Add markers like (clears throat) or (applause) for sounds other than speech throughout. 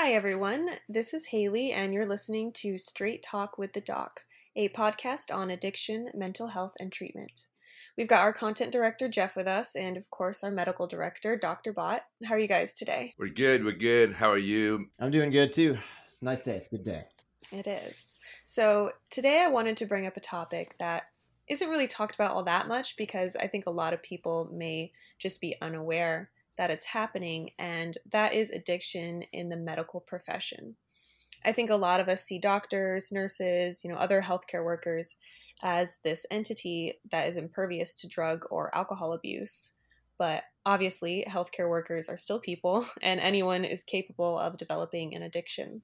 Hi, everyone. This is Haley, and you're listening to Straight Talk with the Doc, a podcast on addiction, mental health, and treatment. We've got our content director, Jeff, with us, and of course, our medical director, Dr. Bott. How are you guys today? We're good. We're good. How are you? I'm doing good too. It's a nice day. It's a good day. It is. So, today I wanted to bring up a topic that isn't really talked about all that much because I think a lot of people may just be unaware that it's happening, and that is addiction in the medical profession. I think a lot of us see doctors, nurses, you know, other healthcare workers as this entity that is impervious to drug or alcohol abuse. But obviously, healthcare workers are still people, (laughs) and anyone is capable of developing an addiction.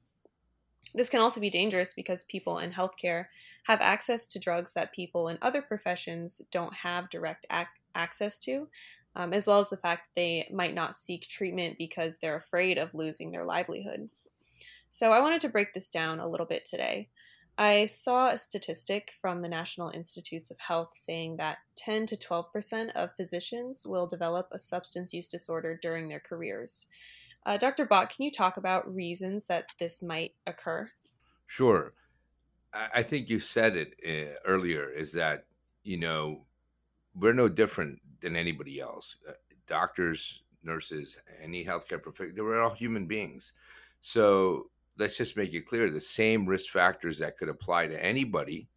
This can also be dangerous because people in healthcare have access to drugs that people in other professions don't have direct ac- access to, um, as well as the fact that they might not seek treatment because they're afraid of losing their livelihood. So, I wanted to break this down a little bit today. I saw a statistic from the National Institutes of Health saying that 10 to 12% of physicians will develop a substance use disorder during their careers. Uh, Dr. Bott, can you talk about reasons that this might occur? Sure. I think you said it uh, earlier is that, you know, we're no different than anybody else. Uh, doctors, nurses, any healthcare professional, we're all human beings. So let's just make it clear the same risk factors that could apply to anybody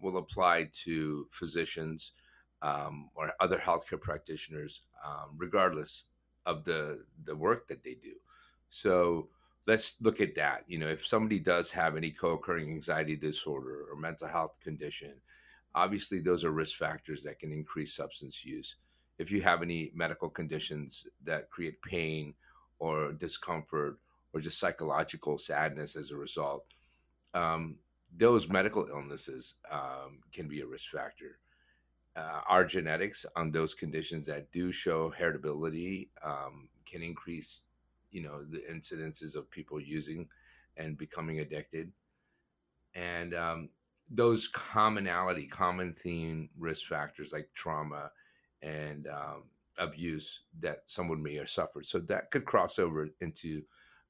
will apply to physicians um, or other healthcare practitioners, um, regardless of the the work that they do. So let's look at that. You know, if somebody does have any co-occurring anxiety disorder or mental health condition, obviously those are risk factors that can increase substance use. If you have any medical conditions that create pain or discomfort or just psychological sadness as a result, um, those medical illnesses um, can be a risk factor. Uh, our genetics on those conditions that do show heritability um, can increase, you know, the incidences of people using and becoming addicted. And um, those commonality, common theme risk factors like trauma and um, abuse that someone may have suffered. So that could cross over into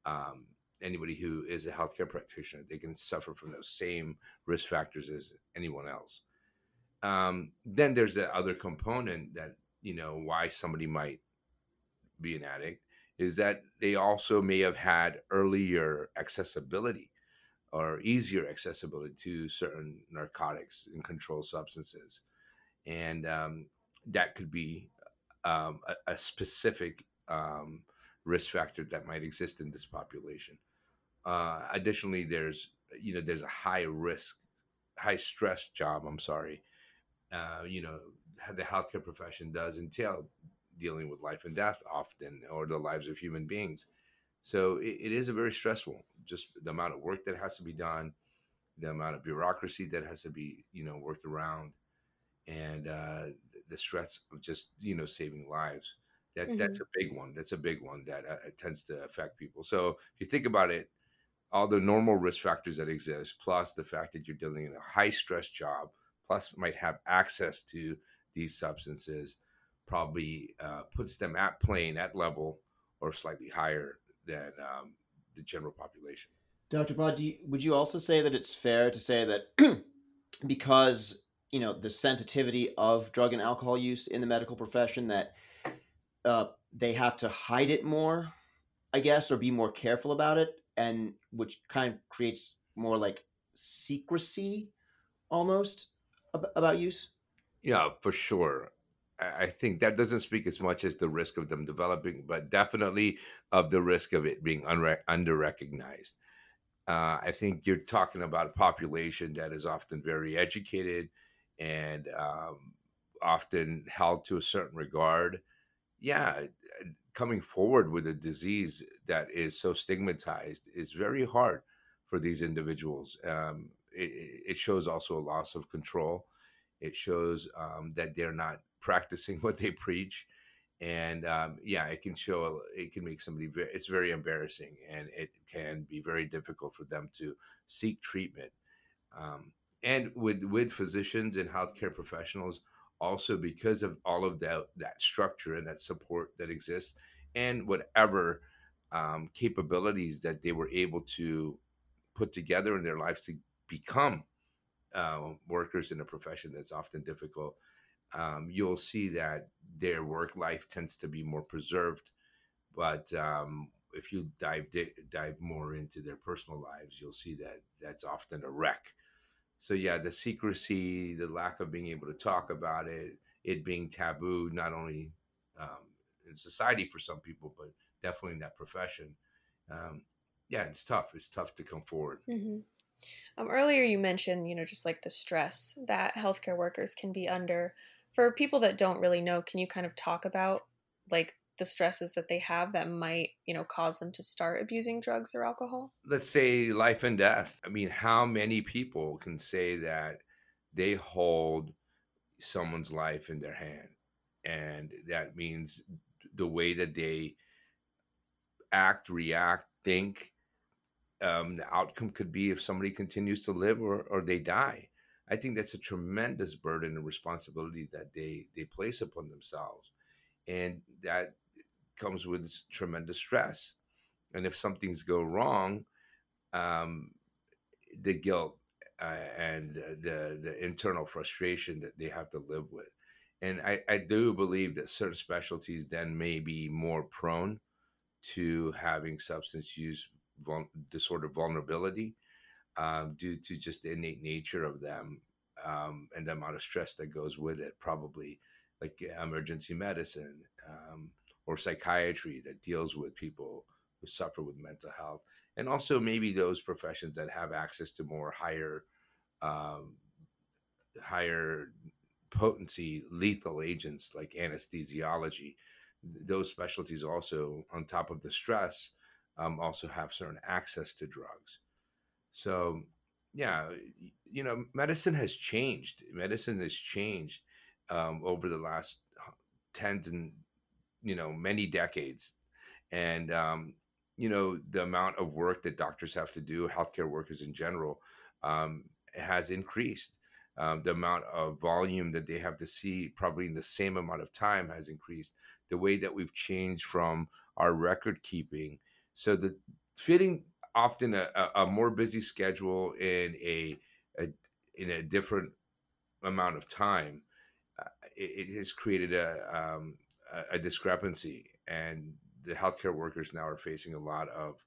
um, anybody who is a healthcare practitioner. They can suffer from those same risk factors as anyone else. Um, then there's the other component that you know why somebody might be an addict is that they also may have had earlier accessibility or easier accessibility to certain narcotics and controlled substances, and um, that could be um, a, a, specific um, risk factor that might exist in this population. Uh, additionally, there's you know there's a high risk, high stress job. I'm sorry, uh, you know the healthcare profession does entail dealing with life and death often, or the lives of human beings. So it, it is a very stressful. Just the amount of work that has to be done, the amount of bureaucracy that has to be you know worked around, and uh, the stress of just you know saving lives. That mm-hmm. that's a big one. That's a big one that uh, tends to affect people. So if you think about it, all the normal risk factors that exist, plus the fact that you're dealing in a high stress job, plus might have access to these substances, probably uh, puts them at plane at level or slightly higher than um, the general population. Dr. You, would you also say that it's fair to say that (clears throat) because you know the sensitivity of drug and alcohol use in the medical profession that uh, they have to hide it more, I guess, or be more careful about it, and which kind of creates more like secrecy almost about use. Yeah, for sure. I think that doesn't speak as much as the risk of them developing, but definitely of the risk of it being unre- under recognized. Uh, I think you're talking about a population that is often very educated and um, often held to a certain regard yeah, coming forward with a disease that is so stigmatized is very hard for these individuals. Um, it, it, shows also a loss of control. It shows um, that they're not practicing (laughs) what they preach. And um, yeah, it can show, it can make somebody, very, it's very embarrassing and it can be very difficult for them to seek treatment. Um, and with, with physicians and healthcare professionals, also because of all of that that structure and that support that exists and whatever um, capabilities that they were able to put together in their lives to become uh, workers in a profession that's often difficult, um, you'll see that their work life tends to be more preserved. But um, if you dive di- dive more into their personal lives, you'll see that that's often a wreck. So yeah, the secrecy, the lack of being able to talk about it, it being taboo, not only um, in society for some people, but definitely in that profession. Um, yeah, it's tough. It's tough to come forward. Mm-hmm. Um, earlier, you mentioned, you know, just like the stress that healthcare workers can be under. For people that don't really know, can you kind of talk about like the stresses that they have that might, you know, cause them to start abusing drugs or alcohol? Let's say life and death. I mean, how many people can say that they hold someone's life in their hand? And that means the way that they act, react, think, um, the outcome could be if somebody continues to live or, or they die. I think that's a tremendous burden and responsibility that they they place upon themselves, and that comes with tremendous stress. And if something's go wrong, um, the guilt uh, and the the internal frustration that they have to live with, and I, I do believe that certain specialties then may be more prone to having substance use vul- disorder vulnerability um, due to just the innate nature of them um, and the amount of stress that goes with it. Probably like emergency medicine um, or psychiatry that deals with people who suffer with mental health, and also maybe those professions that have access to more higher, um, higher potency lethal agents like anesthesiology. Those specialties also, on top of the stress, um, also have certain access to drugs. So, yeah, you know, medicine has changed. Medicine has changed um, over the last tens and you know many decades, and um, you know the amount of work that doctors have to do, healthcare workers in general, um, has increased. Um, the amount of volume that they have to see, probably in the same amount of time, has increased. The way that we've changed from our record keeping so the fitting often a, a more busy schedule in a, a, in a different amount of time, uh, it, it, has created a, um, a, discrepancy, and the healthcare workers now are facing a lot of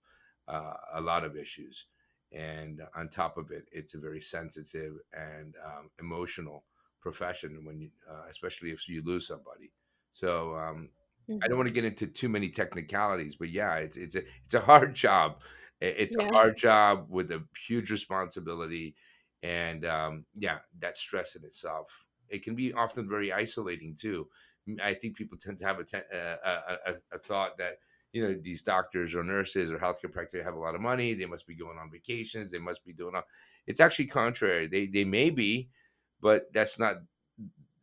uh, a lot of issues. And on top of it, it's a very sensitive and um, emotional profession when you, uh, especially if you lose somebody. So um, Mm-hmm. I don't want to get into too many technicalities, but yeah, it's it's a it's a hard job. It's yeah. a hard job with a huge responsibility, and um, yeah, that stress in itself. It can be often very isolating too. I think people tend to have a, te- a, a, a thought that you know these doctors or nurses or healthcare practitioners have a lot of money. They must be going on vacations. They must be doing all. It's actually contrary. They they may be, but that's not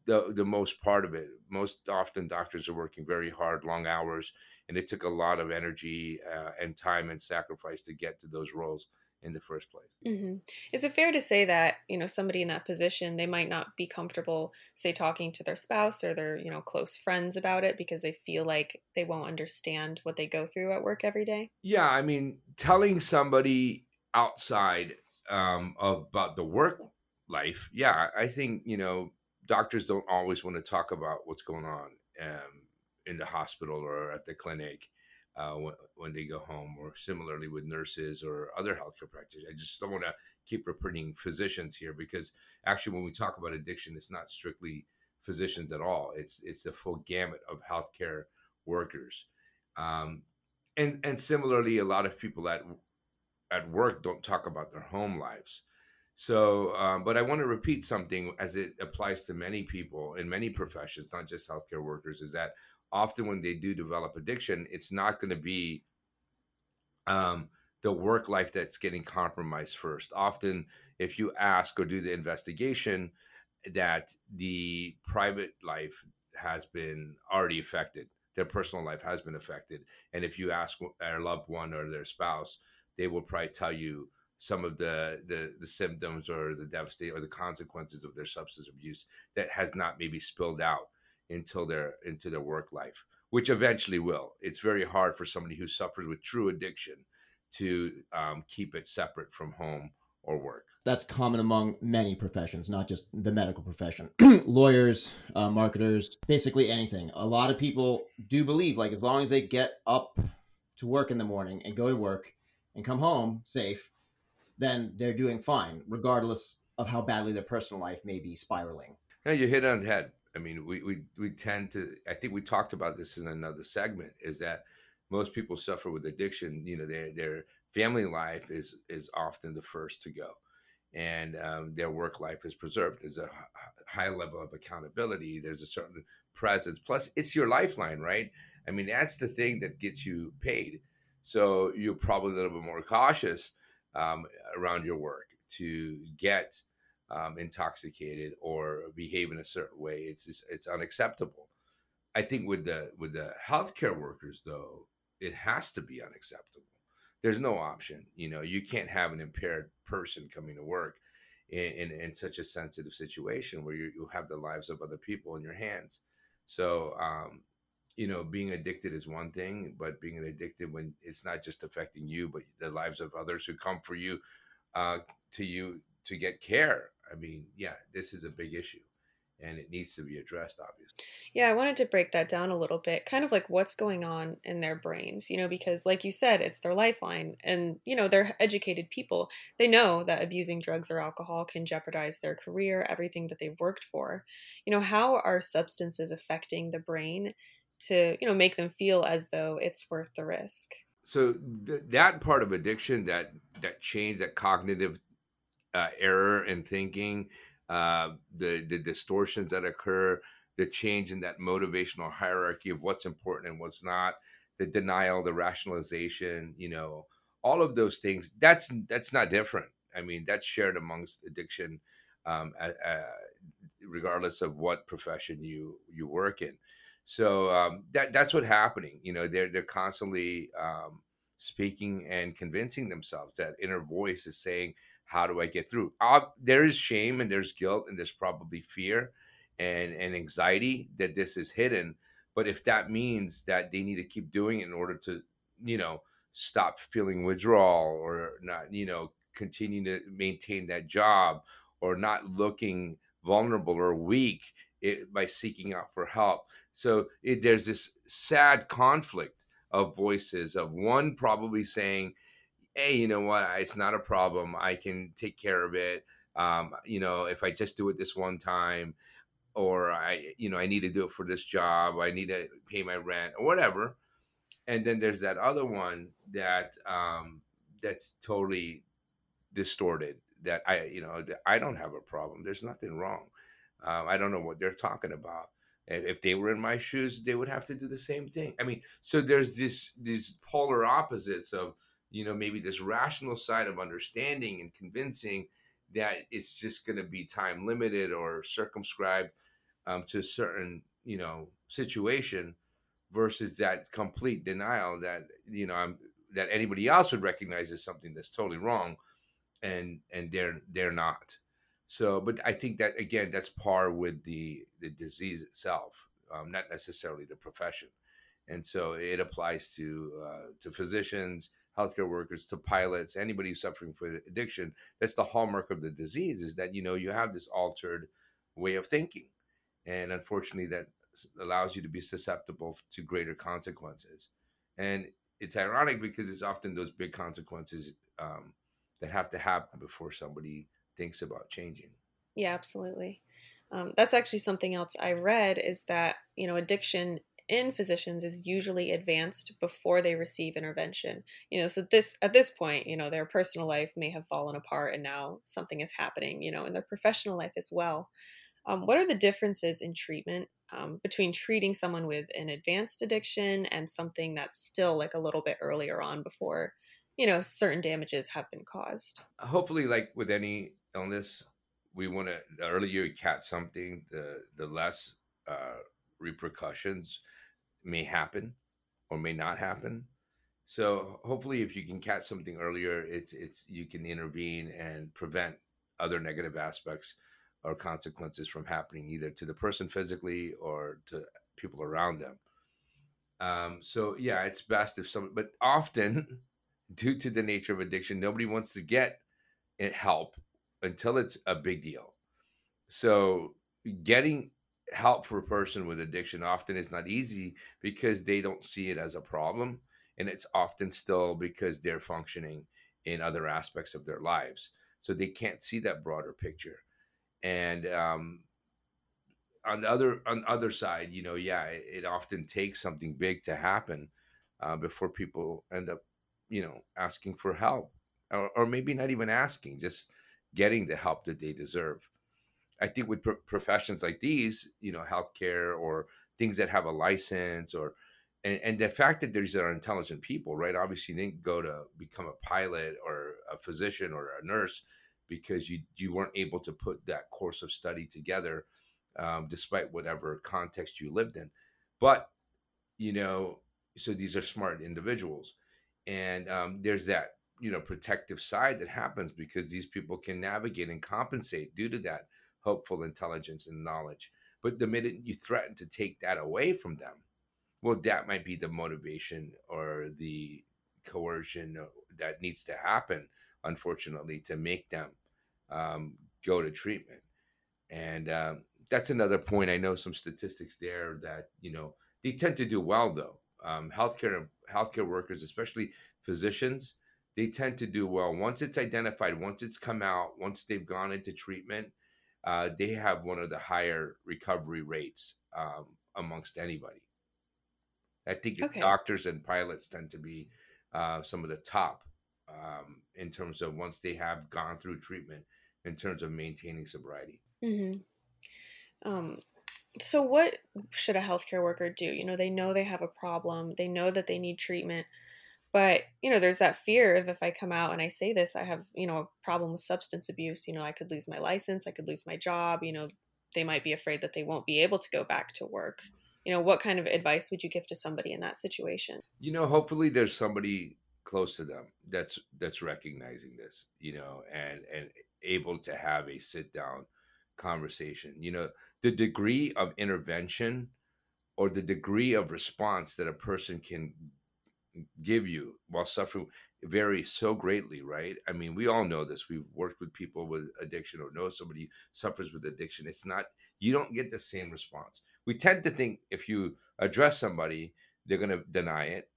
the the most part of it. Most often, doctors are working very hard, long hours, and it took a lot of energy uh, and time and sacrifice to get to those roles in the first place. Mm-hmm. Is it fair to say that you know somebody in that position they might not be comfortable, say, talking to their spouse or their you know close friends about it because they feel like they won't understand what they go through at work every day? Yeah, I mean, telling somebody outside um, about the work life, yeah, I think you know doctors don't always want to talk about what's going on um, in the hospital or at the clinic uh, when, when, they go home, or similarly with nurses or other healthcare practitioners. I just don't want to keep repeating physicians here because actually, when we talk about addiction, it's not strictly physicians at all. It's it's a full gamut of healthcare workers, um, and and similarly, a lot of people at at work don't talk about their home lives. So, um, but I want to repeat something as it applies to many people in many professions, not just healthcare workers, is that often when they do develop addiction, it's not going to be um, the work life that's getting compromised first. Often, if you ask or do the investigation, that the private life has been already affected, their personal life has been affected. And if you ask their loved one or their spouse, they will probably tell you some of the, the the symptoms or the devastating or the consequences of their substance abuse that has not maybe spilled out until their into their work life which eventually will. It's very hard for somebody who suffers with true addiction to um, keep it separate from home or work. That's common among many professions, not just the medical profession. (clears throat) Lawyers, uh, marketers, basically anything. A lot of people do believe, like, as long as they get up to work in the morning and go to work and come home safe, then they're doing fine, regardless of how badly their personal life may be spiraling. Yeah, you hit on the head. I mean, we, we, we tend to, I think we talked about this in another segment, is that most people suffer with addiction. You know, their, their family life is, is often the first to go and um, their work life is preserved. There's a high level of accountability. There's a certain presence. Plus, it's your lifeline, right? I mean, that's the thing that gets you paid. So you're probably a little bit more cautious um, around your work to get um, intoxicated or behave in a certain way. It's just, it's unacceptable. I think with the with the healthcare workers though, it has to be unacceptable. There's no option. You know, you can't have an impaired person coming to work in, in, in such a sensitive situation where you, you have the lives of other people in your hands. So, um, you know, being addicted is one thing, but being addicted when it's not just affecting you, but the lives of others who come for you, uh, to you to get care. I mean, yeah, this is a big issue and it needs to be addressed obviously. Yeah i wanted to break that down a little bit kind of like what's going on in their brains you know because like you said it's their lifeline and you know they're educated people. They know that abusing drugs or alcohol can jeopardize their career everything that they've worked for. You know how are substances affecting the brain to you know make them feel as though it's worth the risk so th- that part of addiction that that change that cognitive uh, error in thinking uh, the the distortions that occur, the change in that motivational hierarchy of what's important and what's not, the denial, the rationalization, you know, all of those things. That's that's not different. I mean, that's shared amongst addiction, um, uh, regardless of what profession you you work in. So um, that that's what's happening. You know, they're they're constantly um, speaking and convincing themselves. That inner voice is saying, how do I get through? There is shame and there's guilt and there's probably fear and, and anxiety that this is hidden. But if that means that they need to keep doing it in order to, you know, stop feeling withdrawal or not, you know, continue to maintain that job or not looking vulnerable or weak it, by seeking out for help. So it, there's this sad conflict of voices of one probably saying, hey, you know what? It's not a problem. I can take care of it. Um, you know, if I just do it this one time, or I, you know, I need to do it for this job, I need to pay my rent or whatever. And then there's that other one that um, that's totally distorted. That I, you know, I don't have a problem. There's nothing wrong. Um, I don't know what they're talking about. If they were in my shoes, they would have to do the same thing. I mean, so there's this these polar opposites of you know maybe this rational side of understanding and convincing that it's just going to be time limited or circumscribed um, to a certain you know situation versus that complete denial that you know I'm, that anybody else would recognize as something that's totally wrong and and they're they're not so but i think that again that's par with the the disease itself um, not necessarily the profession and so it applies to uh, to physicians healthcare workers to pilots, anybody suffering from addiction. That's the hallmark of the disease is that, you know, you have this altered way of thinking. And unfortunately, that allows you to be susceptible to greater consequences. And it's ironic because it's often those big consequences um, that have to happen before somebody thinks about changing. Yeah, absolutely. Um, that's actually something else I read is that, you know, addiction in physicians is usually advanced before they receive intervention. You know, so this at this point, you know, their personal life may have fallen apart and now something is happening, you know, in their professional life as well. Um, what are the differences in treatment um, between treating someone with an advanced addiction and something that's still like a little bit earlier on before, you know, certain damages have been caused? Hopefully, like with any illness, we want to the earlier you catch something, the the less uh, repercussions may happen or may not happen. So hopefully, if you can catch something earlier, it's it's you can intervene and prevent other negative aspects or consequences from happening either to the person physically or to people around them. Um, so yeah, it's best if some, but often, (laughs) due to the nature of addiction, nobody wants to get help until it's a big deal. So getting help for a person with addiction often is not easy because they don't see it as a problem, and it's often still because they're functioning in other aspects of their lives, so they can't see that broader picture. And um, on the other on the other side, you know, yeah, it, it often takes something big to happen uh, before people end up, you know, asking for help, or, or, maybe not even asking, just getting the help that they deserve. I think with pro- professions like these, you know, healthcare or things that have a license, or and, and the fact that these are intelligent people, right? Obviously, you didn't go to become a pilot or a physician or a nurse because you you weren't able to put that course of study together um, despite whatever context you lived in. But, you know, so these are smart individuals. And um, there's that, you know, protective side that happens because these people can navigate and compensate due to that hopeful intelligence and knowledge. But the minute you threaten to take that away from them, well, that might be the motivation or the coercion that needs to happen, unfortunately, to make them um, go to treatment. And um, that's another point. I know some statistics there that you know they tend to do well though. Um, healthcare healthcare workers, especially physicians, they tend to do well once it's identified, once it's come out, once they've gone into treatment. Uh, they have one of the higher recovery rates um, amongst anybody. I think okay. doctors and pilots tend to be uh, some of the top um, in terms of once they have gone through treatment in terms of maintaining sobriety. Mm-hmm. Um, so, what should a healthcare worker do? You know, they know they have a problem, they know that they need treatment, but, you know, there's that fear of if I come out and I say this, I have, you know, a problem with substance abuse, you know, I could lose my license, I could lose my job, you know, they might be afraid that they won't be able to go back to work. You know, what kind of advice would you give to somebody in that situation? You know, hopefully there's somebody close to them that's that's recognizing this, you know, and and able to have a sit down conversation. You know, the degree of intervention or the degree of response that a person can give you while suffering varies so greatly, right? I mean, we all know this. We've worked with people with addiction or know somebody suffers with addiction. It's not, you don't get the same response. We tend to think if you address somebody, they're going to deny it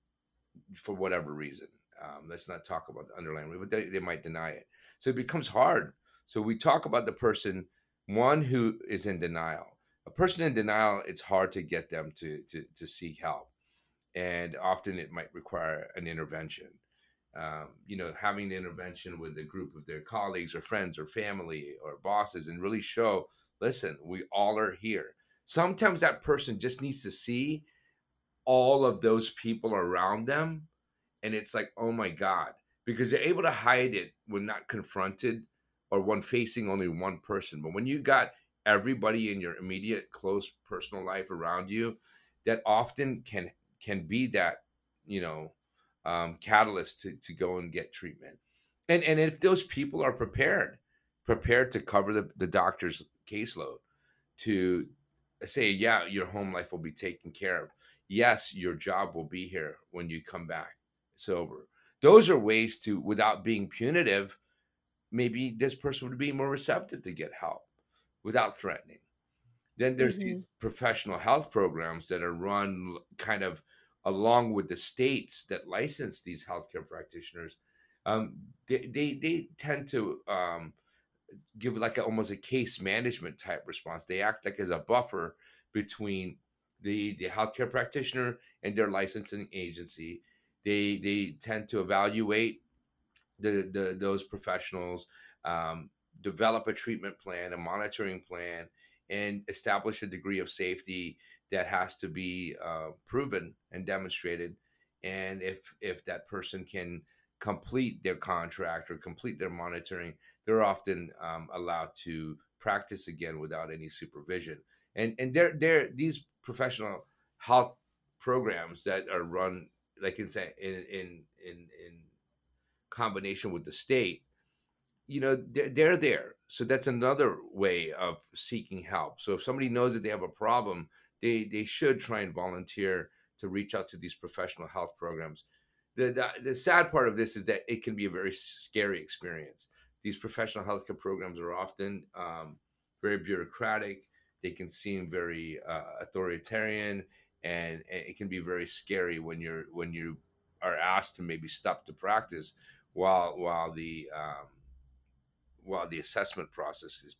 for whatever reason. Um, let's not talk about the underlying, but they, they might deny it. So it becomes hard. So we talk about the person one who is in denial. A person in denial, it's hard to get them to to, to seek help, and often it might require an intervention. Um, you know, having the intervention with a group of their colleagues or friends or family or bosses, and really show, listen, we all are here. Sometimes that person just needs to see all of those people around them, and it's like, oh my god, because they're able to hide it when not confronted or one facing only one person. But when you got everybody in your immediate close personal life around you, that often can can be that, you know, um, catalyst to, to go and get treatment. And and if those people are prepared, prepared to cover the, the doctor's caseload, to say, yeah, your home life will be taken care of. Yes, your job will be here when you come back sober. Those are ways to, without being punitive, maybe this person would be more receptive to get help without threatening. Then there's mm-hmm. these professional health programs that are run kind of along with the states that license these healthcare practitioners. Um, they, they, they tend to um, give like a, almost a case management type response. They act like as a buffer between the, the healthcare practitioner and their licensing agency. They, they tend to evaluate the, the those professionals um, develop a treatment plan, a monitoring plan, and establish a degree of safety that has to be uh, proven and demonstrated. And if if that person can complete their contract or complete their monitoring, they're often um, allowed to practice again without any supervision. And and they're they're these professional health programs that are run like in in in in, in combination with the state, you know, they're, they're there. So that's another way of seeking help. So if somebody knows that they have a problem, they they should try and volunteer to reach out to these professional health programs. The, the, the sad part of this is that it can be a very scary experience. These professional healthcare programs are often um, very bureaucratic. They can seem very uh, authoritarian, and, and, it can be very scary when you're when you are asked to maybe stop to practice while while the um, while the assessment process is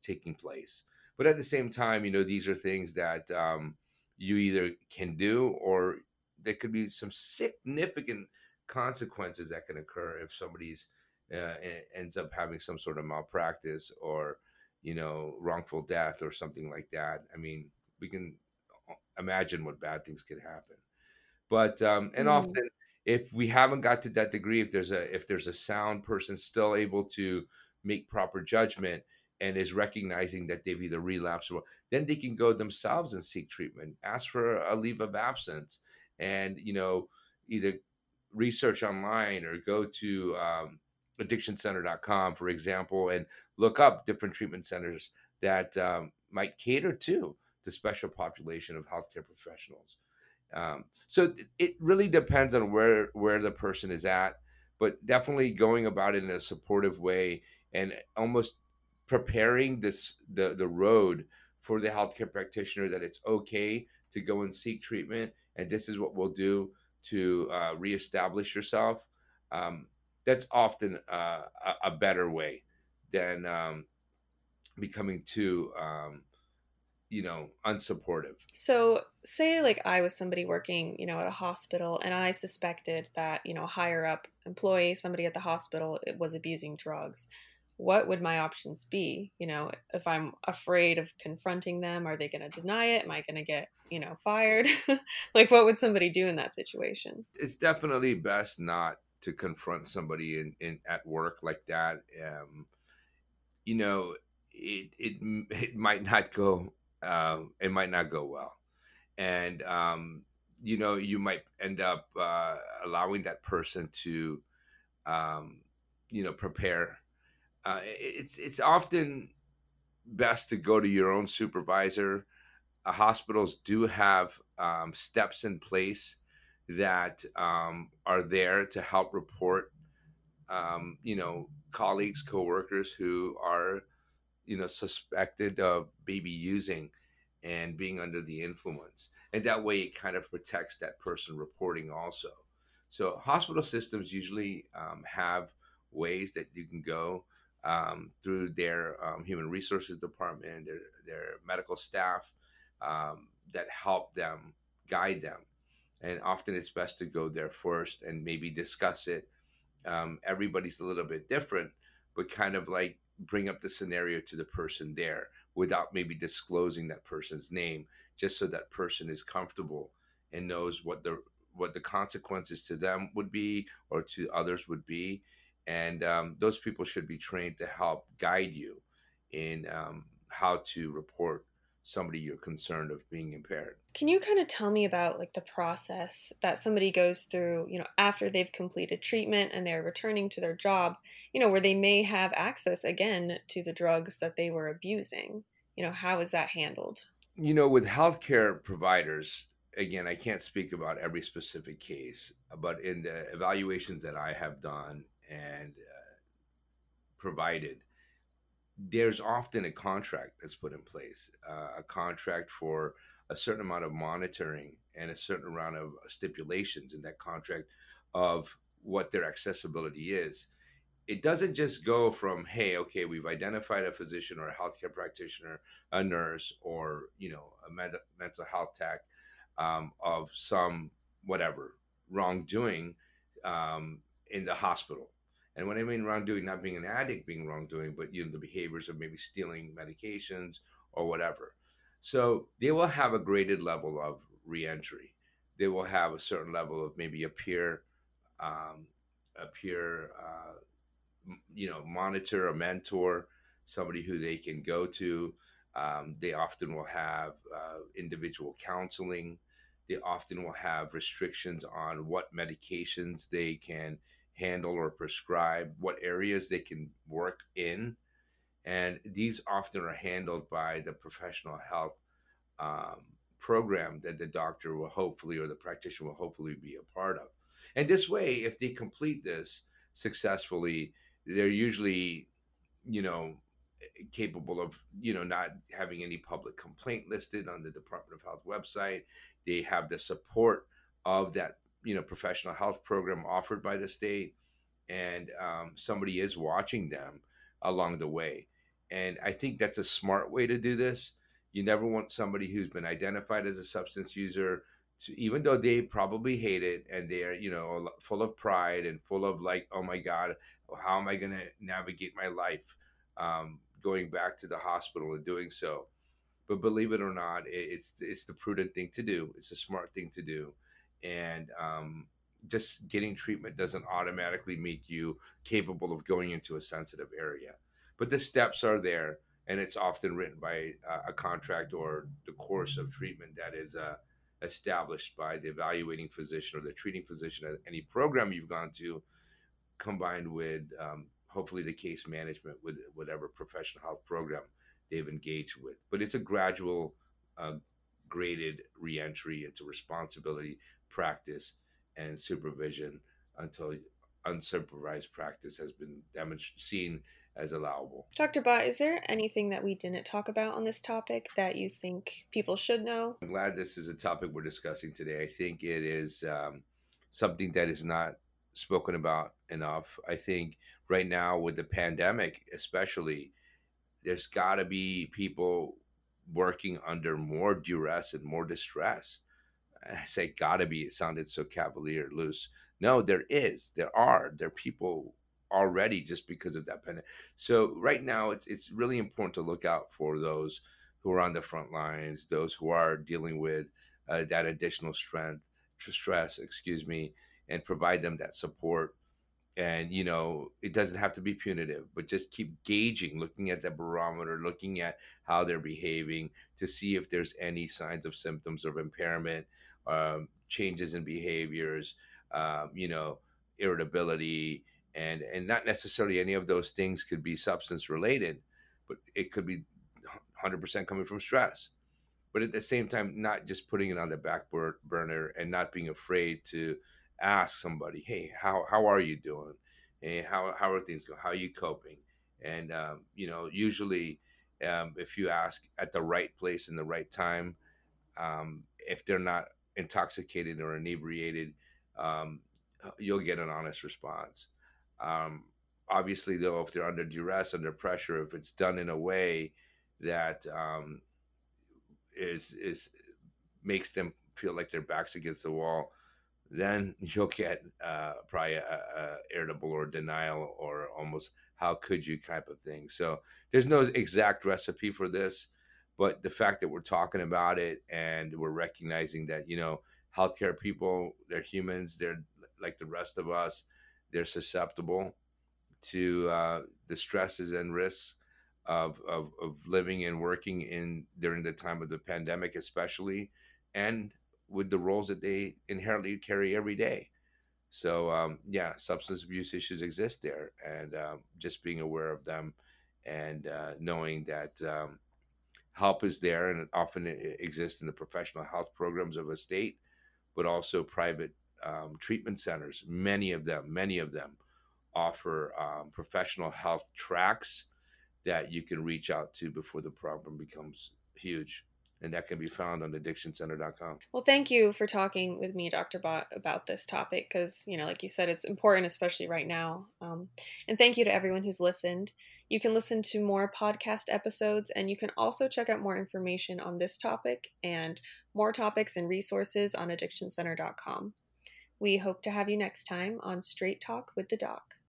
taking place. But at the same time, you know, these are things that um, you either can do or there could be some significant consequences that can occur if somebody's uh, ends up having some sort of malpractice or you know wrongful death or something like that. I mean, we can imagine what bad things could happen. But um, and mm. often if we haven't got to that degree, if there's a if there's a sound person still able to make proper judgment and is recognizing that they've either relapsed or then they can go themselves and seek treatment, ask for a leave of absence, and you know either research online or go to um, addictioncenter.com, for example, and look up different treatment centers that um, might cater to the special population of healthcare professionals. Um, so it really depends on where where the person is at, but definitely going about it in a supportive way and almost preparing this the the road for the healthcare practitioner that it's okay to go and seek treatment, and this is what we'll do to uh, reestablish yourself. Um, that's often uh, a, better way than um, becoming too um, you know unsupportive so say like i was somebody working you know at a hospital and i suspected that you know higher up employee somebody at the hospital was abusing drugs what would my options be? You know if i'm afraid of confronting them are they going to deny it? Am i going to get you know fired? (laughs) Like what would somebody do in that situation? It's definitely best not to confront somebody in, in at work like that um you know it it (laughs) it might not go uh, it might not go well, and um, you know you might end up uh, allowing that person to, um, you know, prepare. Uh, it's it's often best to go to your own supervisor. Uh, hospitals do have um, steps in place that um, are there to help report, um, you know, colleagues, coworkers who are you know suspected of maybe using and being under the influence and that way it kind of protects that person reporting also so hospital systems usually um, have ways that you can go um, through their um, human resources department their, their medical staff um, that help them guide them. And often it's best to go there first and maybe discuss it um, everybody's a little bit different but kind of like bring up the scenario to the person there without maybe disclosing that person's name just so that person is comfortable and knows what the what the consequences to them would be or to others would be and um, those people should be trained to help guide you in um, how to report somebody you're concerned of being impaired. Can you kind of tell me about like the process that somebody goes through, you know, after they've completed treatment and they're returning to their job, you know, where they may have access again to the drugs that they were abusing? You know, how is that handled? You know, with healthcare providers, again, I can't speak about every specific case, but in the evaluations that I have done and uh, provided, there's often a contract that's put in place, uh, a contract for a certain amount of monitoring and a certain amount of stipulations in that contract of what their accessibility is. It doesn't just go from, hey, okay, we've identified a physician or a healthcare practitioner, a nurse, or you know, a med- mental health tech um, of some whatever wrongdoing um, in the hospital and when I mean wrongdoing, not being an addict being wrongdoing, but you know the behaviors of maybe stealing medications or whatever. So they will have a graded level of reentry. They will have a certain level of maybe a peer, um, a peer, uh, you know, monitor, a mentor, somebody who they can go to. Um, they often will have uh, individual counseling. They often will have restrictions on what medications they can handle or prescribe, what areas they can work in. And these often are handled by the professional health um, program that the doctor will hopefully or the practitioner will hopefully be a part of. And this way, if they complete this successfully, they're usually, you know, capable of you know not having any public complaint listed on the Department of Health website. They have the support of that you know professional health program offered by the state, and um, somebody is watching them along the way. And I think that's a smart way to do this. You never want somebody who's been identified as a substance user to, even though they probably hate it and they're you know full of pride and full of like oh my god how am i going to navigate my life um, going back to the hospital and doing so. But believe it or not, it's it's the prudent thing to do. It's a smart thing to do, and um, just getting treatment doesn't automatically make you capable of going into a sensitive area. But the steps are there, and it's often written by a contract or the course of treatment that is uh, established by the evaluating physician or the treating physician at any program you've gone to, combined with um, hopefully the case management with whatever professional health program they've engaged with. But it's a gradual, uh, graded reentry into responsibility, practice, and supervision until unsupervised practice has been damaged, seen as allowable. Dr. Bott, is there anything that we didn't talk about on this topic that you think people should know? I'm glad this is a topic we're discussing today. I think it is um, something that is not spoken about enough. I think right now with the pandemic, especially, there's got to be people working under more duress and more distress. I say gotta be, it sounded so cavalier, loose. No, there is, there are, there are people already just because of that pandemic. So right now, it's it's really important to look out for those who are on the front lines, those who are dealing with uh, that additional strength, stress, excuse me, and provide them that support and you know it doesn't have to be punitive but just keep gauging looking at the barometer looking at how they're behaving to see if there's any signs of symptoms of impairment um, changes in behaviors um, you know irritability and and not necessarily any of those things could be substance related but it could be 100% coming from stress but at the same time not just putting it on the back burner and not being afraid to ask somebody, hey, how how are you doing? Hey, how how are things going? How are you coping? And um, you know, usually, um, if you ask at the right place in the right time, um, if they're not intoxicated or inebriated, um, you'll get an honest response. Um, obviously, though, if they're under duress, under pressure, if it's done in a way that um, is is makes them feel like their backs against the wall, then (laughs) you'll get uh, probably a, a irritable or denial or almost how could you type of thing. So there's no exact recipe for this, but the fact that we're talking about it and we're recognizing that you know healthcare people they're humans they're like the rest of us they're susceptible to uh, the stresses and risks of, of, of living and working in during the time of the pandemic especially and with the roles that they inherently carry every day. So um, yeah, substance abuse issues exist there, and um, just being aware of them and uh, knowing that um, help is there, and it often exists in the professional health programs of a state, but also private um, treatment centers. Many of them, many of them, offer um, professional health tracks that you can reach out to before the problem becomes huge and that can be found on addictioncenter.com. Well, thank you for talking with me, Dr. Bott, about this topic because, you know, like you said, it's important, especially right now. Um, and thank you to everyone who's listened. You can listen to more podcast episodes, and you can also check out more information on this topic and more topics and resources on addictioncenter.com. We hope to have you next time on Straight Talk with the Doc.